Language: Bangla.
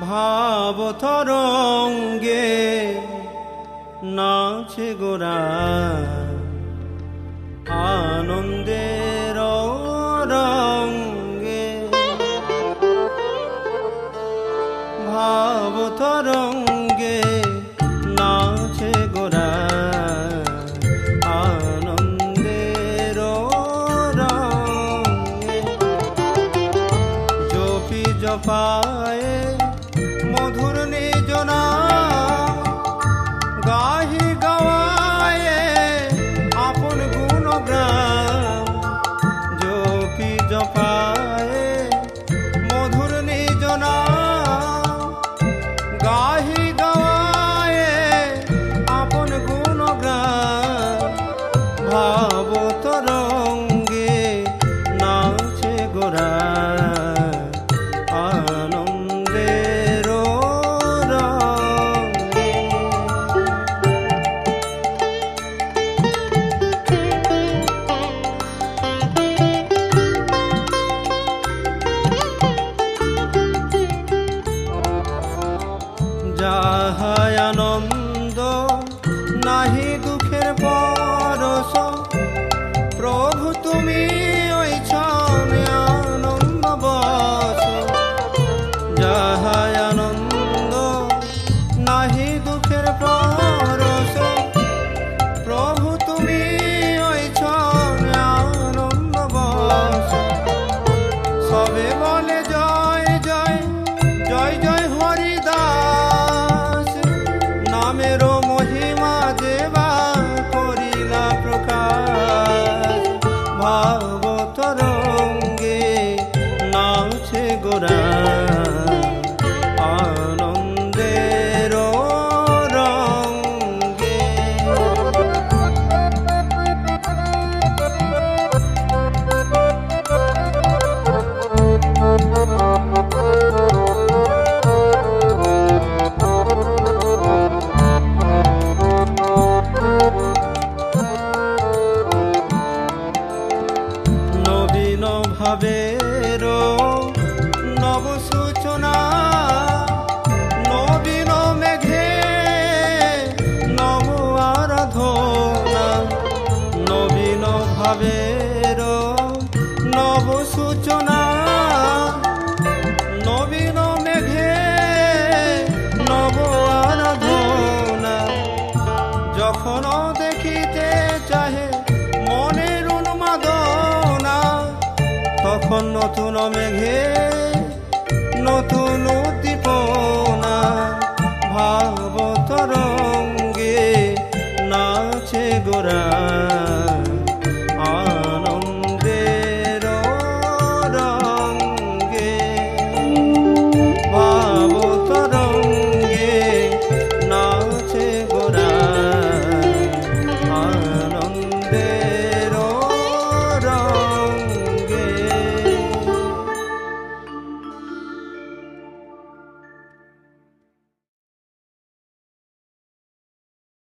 ভাবতরঙ্গে নাচে গোরা। আনন্দের রঙ্গে ভাবতরঙ্গে নাচে গোরা। পা Radha ভাবের নব সূচনা নবীন মেঘে নব আরাধনা নবীন ভাবে মেঘে নতুন উদ্দীপনা ভাব তরঙ্গে নাচে গোরা।